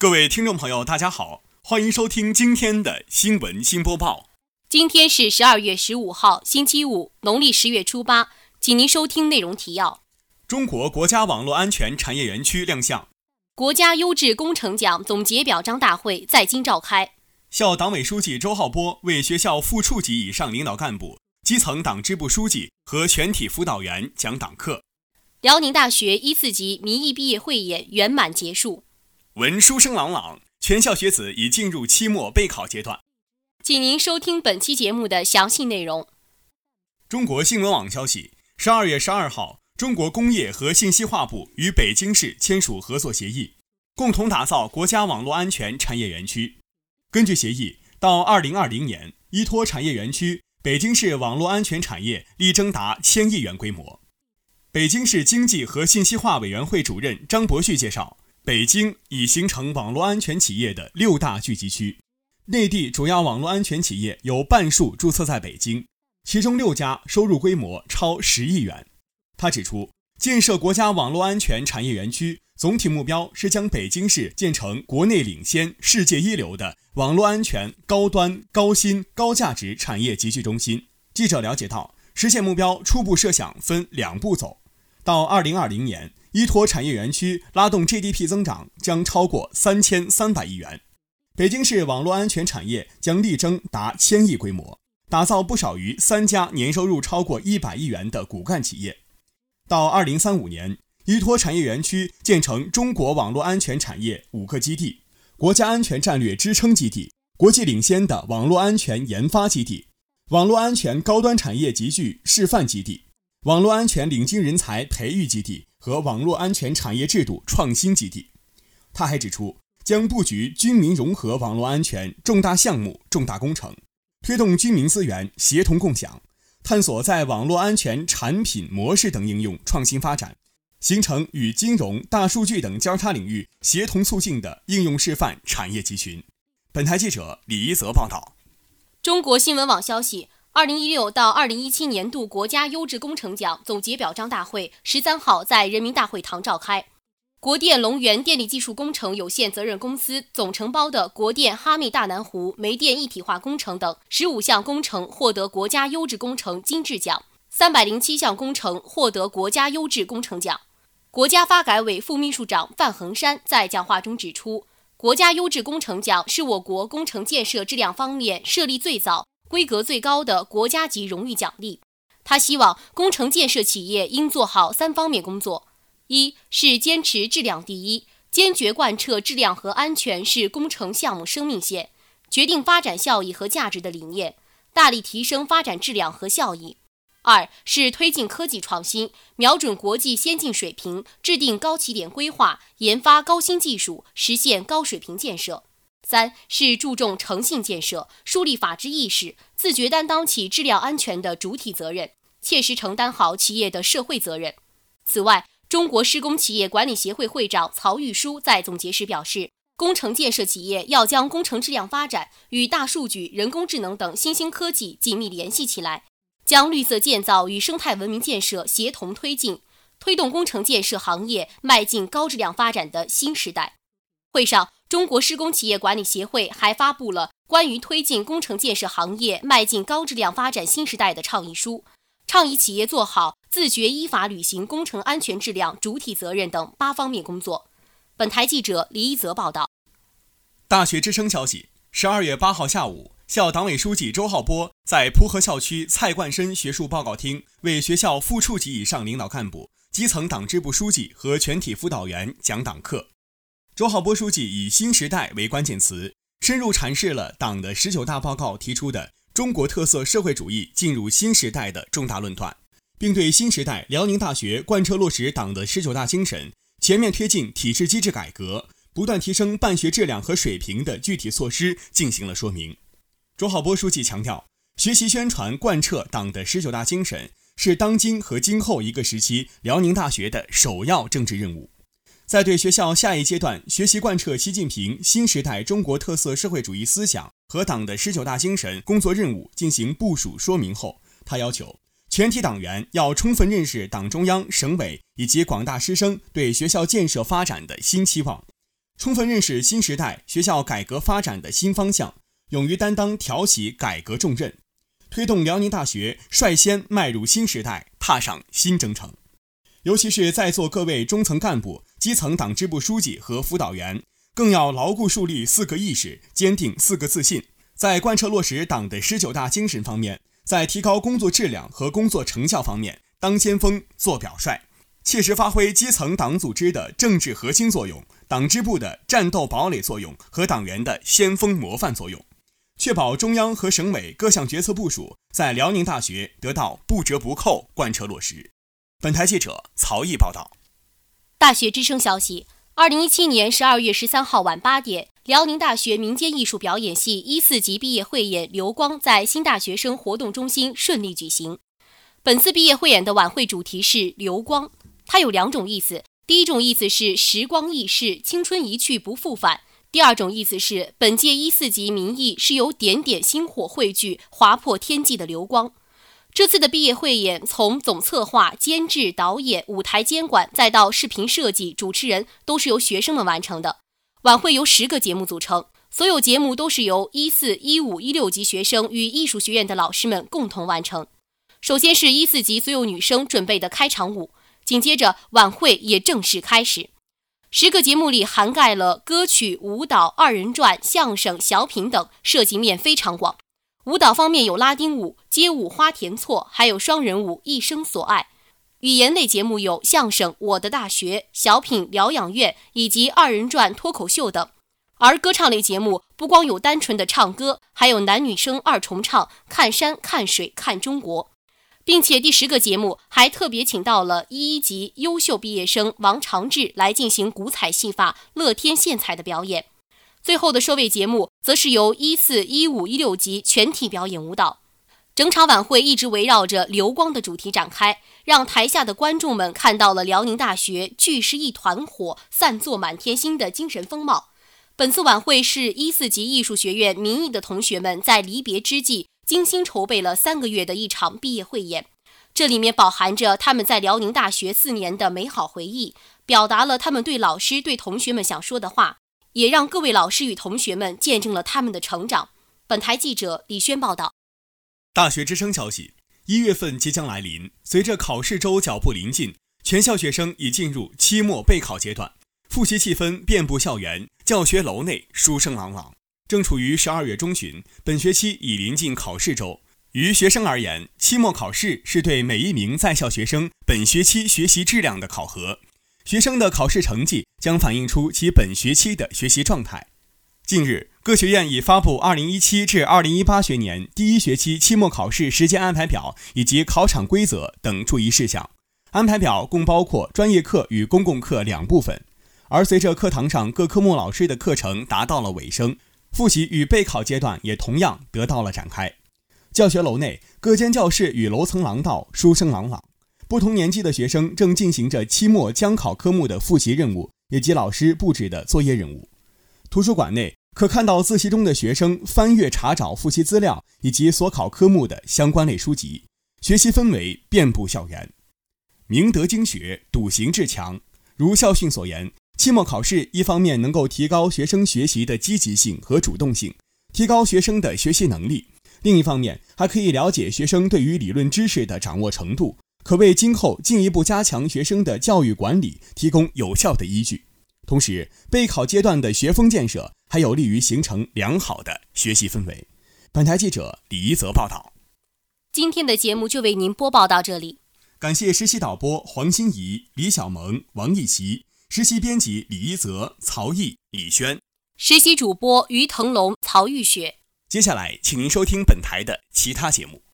各位听众朋友，大家好，欢迎收听今天的新闻新播报。今天是十二月十五号，星期五，农历十月初八。请您收听内容提要：中国国家网络安全产业园区亮相；国家优质工程奖总结表彰大会在京召开；校党委书记周浩波为学校副处级以上领导干部、基层党支部书记和全体辅导员讲党课；辽宁大学一四级民艺毕业汇演圆满结束。闻书声朗朗，全校学子已进入期末备考阶段。请您收听本期节目的详细内容。中国新闻网消息：十二月十二号，中国工业和信息化部与北京市签署合作协议，共同打造国家网络安全产业园区。根据协议，到二零二零年，依托产业园区，北京市网络安全产业力争达千亿元规模。北京市经济和信息化委员会主任张博旭介绍。北京已形成网络安全企业的六大聚集区，内地主要网络安全企业有半数注册在北京，其中六家收入规模超十亿元。他指出，建设国家网络安全产业园区总体目标是将北京市建成国内领先、世界一流的网络安全高端、高新、高价值产业集聚中心。记者了解到，实现目标初步设想分两步走，到二零二零年。依托产业园区拉动 GDP 增长将超过三千三百亿元，北京市网络安全产业将力争达千亿规模，打造不少于三家年收入超过一百亿元的骨干企业。到二零三五年，依托产业园区建成中国网络安全产业五个基地、国家安全战略支撑基地、国际领先的网络安全研发基地、网络安全高端产业集聚示范基地、网络安全领军人才培育基地。和网络安全产业制度创新基地。他还指出，将布局军民融合网络安全重大项目、重大工程，推动军民资源协同共享，探索在网络安全产品模式等应用创新发展，形成与金融、大数据等交叉领域协同促进的应用示范产业集群。本台记者李一泽报道。中国新闻网消息。二零一六到二零一七年度国家优质工程奖总结表彰大会十三号在人民大会堂召开。国电龙源电力技术工程有限责任公司总承包的国电哈密大南湖煤电一体化工程等十五项工程获得国家优质工程金质奖，三百零七项工程获得国家优质工程奖。国家发改委副秘书长范恒山在讲话中指出，国家优质工程奖是我国工程建设质量方面设立最早。规格最高的国家级荣誉奖励。他希望工程建设企业应做好三方面工作：一是坚持质量第一，坚决贯彻质量和安全是工程项目生命线、决定发展效益和价值的理念，大力提升发展质量和效益；二是推进科技创新，瞄准国际先进水平，制定高起点规划，研发高新技术，实现高水平建设。三是注重诚信建设，树立法治意识，自觉担当起质量安全的主体责任，切实承担好企业的社会责任。此外，中国施工企业管理协会会长曹玉书在总结时表示，工程建设企业要将工程质量发展与大数据、人工智能等新兴科技紧密联系起来，将绿色建造与生态文明建设协同推进，推动工程建设行业迈进高质量发展的新时代。会上。中国施工企业管理协会还发布了关于推进工程建设行业迈进高质量发展新时代的倡议书，倡议企业做好自觉依法履行工程安全质量主体责任等八方面工作。本台记者李一泽报道。大学之声消息：十二月八号下午，校党委书记周浩波在蒲河校区蔡冠深学术报告厅为学校副处级以上领导干部、基层党支部书记和全体辅导员讲党课。周浩波书记以“新时代”为关键词，深入阐释了党的十九大报告提出的中国特色社会主义进入新时代的重大论断，并对新时代辽宁大学贯彻落实党的十九大精神、全面推进体制机制改革、不断提升办学质量和水平的具体措施进行了说明。周浩波书记强调，学习宣传贯彻党的十九大精神是当今和今后一个时期辽宁大学的首要政治任务。在对学校下一阶段学习贯彻习近平新时代中国特色社会主义思想和党的十九大精神工作任务进行部署说明后，他要求全体党员要充分认识党中央、省委以及广大师生对学校建设发展的新期望，充分认识新时代学校改革发展的新方向，勇于担当挑起改革重任，推动辽宁大学率先迈入新时代，踏上新征程。尤其是在座各位中层干部、基层党支部书记和辅导员，更要牢固树立四个意识，坚定四个自信，在贯彻落实党的十九大精神方面，在提高工作质量和工作成效方面当先锋、做表率。切实发挥基层党组织的政治核心作用、党支部的战斗堡垒作用和党员的先锋模范作用，确保中央和省委各项决策部署在辽宁大学得到不折不扣贯彻落实。本台记者曹毅报道。大学之声消息：二零一七年十二月十三号晚八点，辽宁大学民间艺术表演系一四级毕业汇演《流光》在新大学生活动中心顺利举行。本次毕业汇演的晚会主题是“流光”。它有两种意思，第一种意思是时光易逝，青春一去不复返；第二种意思是本届一四级民艺是由点点星火汇聚，划破天际的流光。这次的毕业汇演，从总策划、监制、导演、舞台监管，再到视频设计、主持人，都是由学生们完成的。晚会由十个节目组成，所有节目都是由一四、一五、一六级学生与艺术学院的老师们共同完成。首先是一四级所有女生准备的开场舞。紧接着，晚会也正式开始。十个节目里涵盖了歌曲、舞蹈、二人转、相声、小品等，涉及面非常广。舞蹈方面有拉丁舞、街舞《花田错》，还有双人舞《一生所爱》。语言类节目有相声《我的大学》、小品《疗养院》以及二人转、脱口秀等。而歌唱类节目不光有单纯的唱歌，还有男女生二重唱《看山看水看中国》。并且第十个节目还特别请到了一一级优秀毕业生王长志来进行古彩戏法、乐天献彩的表演。最后的收尾节目则是由一四、一五、一六级全体表演舞蹈。整场晚会一直围绕着流光的主题展开，让台下的观众们看到了辽宁大学聚是一团火、散作满天星的精神风貌。本次晚会是一四级艺术学院民艺的同学们在离别之际。精心筹备了三个月的一场毕业汇演，这里面饱含着他们在辽宁大学四年的美好回忆，表达了他们对老师、对同学们想说的话，也让各位老师与同学们见证了他们的成长。本台记者李轩报道。大学之声消息：一月份即将来临，随着考试周脚步临近，全校学生已进入期末备考阶段，复习气氛遍布校园，教学楼内书声朗朗。正处于十二月中旬，本学期已临近考试周。于学生而言，期末考试是对每一名在校学生本学期学习质量的考核。学生的考试成绩将反映出其本学期的学习状态。近日，各学院已发布二零一七至二零一八学年第一学期期末考试时间安排表以及考场规则等注意事项。安排表共包括专业课与公共课两部分。而随着课堂上各科目老师的课程达到了尾声。复习与备考阶段也同样得到了展开。教学楼内各间教室与楼层廊道书声朗朗，不同年级的学生正进行着期末将考科目的复习任务以及老师布置的作业任务。图书馆内可看到自习中的学生翻阅查找复习资料以及所考科目的相关类书籍，学习氛围遍布校园。明德经学，笃行志强，如校训所言。期末考试一方面能够提高学生学习的积极性和主动性，提高学生的学习能力；另一方面还可以了解学生对于理论知识的掌握程度，可为今后进一步加强学生的教育管理提供有效的依据。同时，备考阶段的学风建设还有利于形成良好的学习氛围。本台记者李一泽报道。今天的节目就为您播报到这里，感谢实习导播黄欣怡、李小萌、王艺琪。实习编辑李一泽、曹毅、李轩，实习主播于腾龙、曹玉雪。接下来，请您收听本台的其他节目。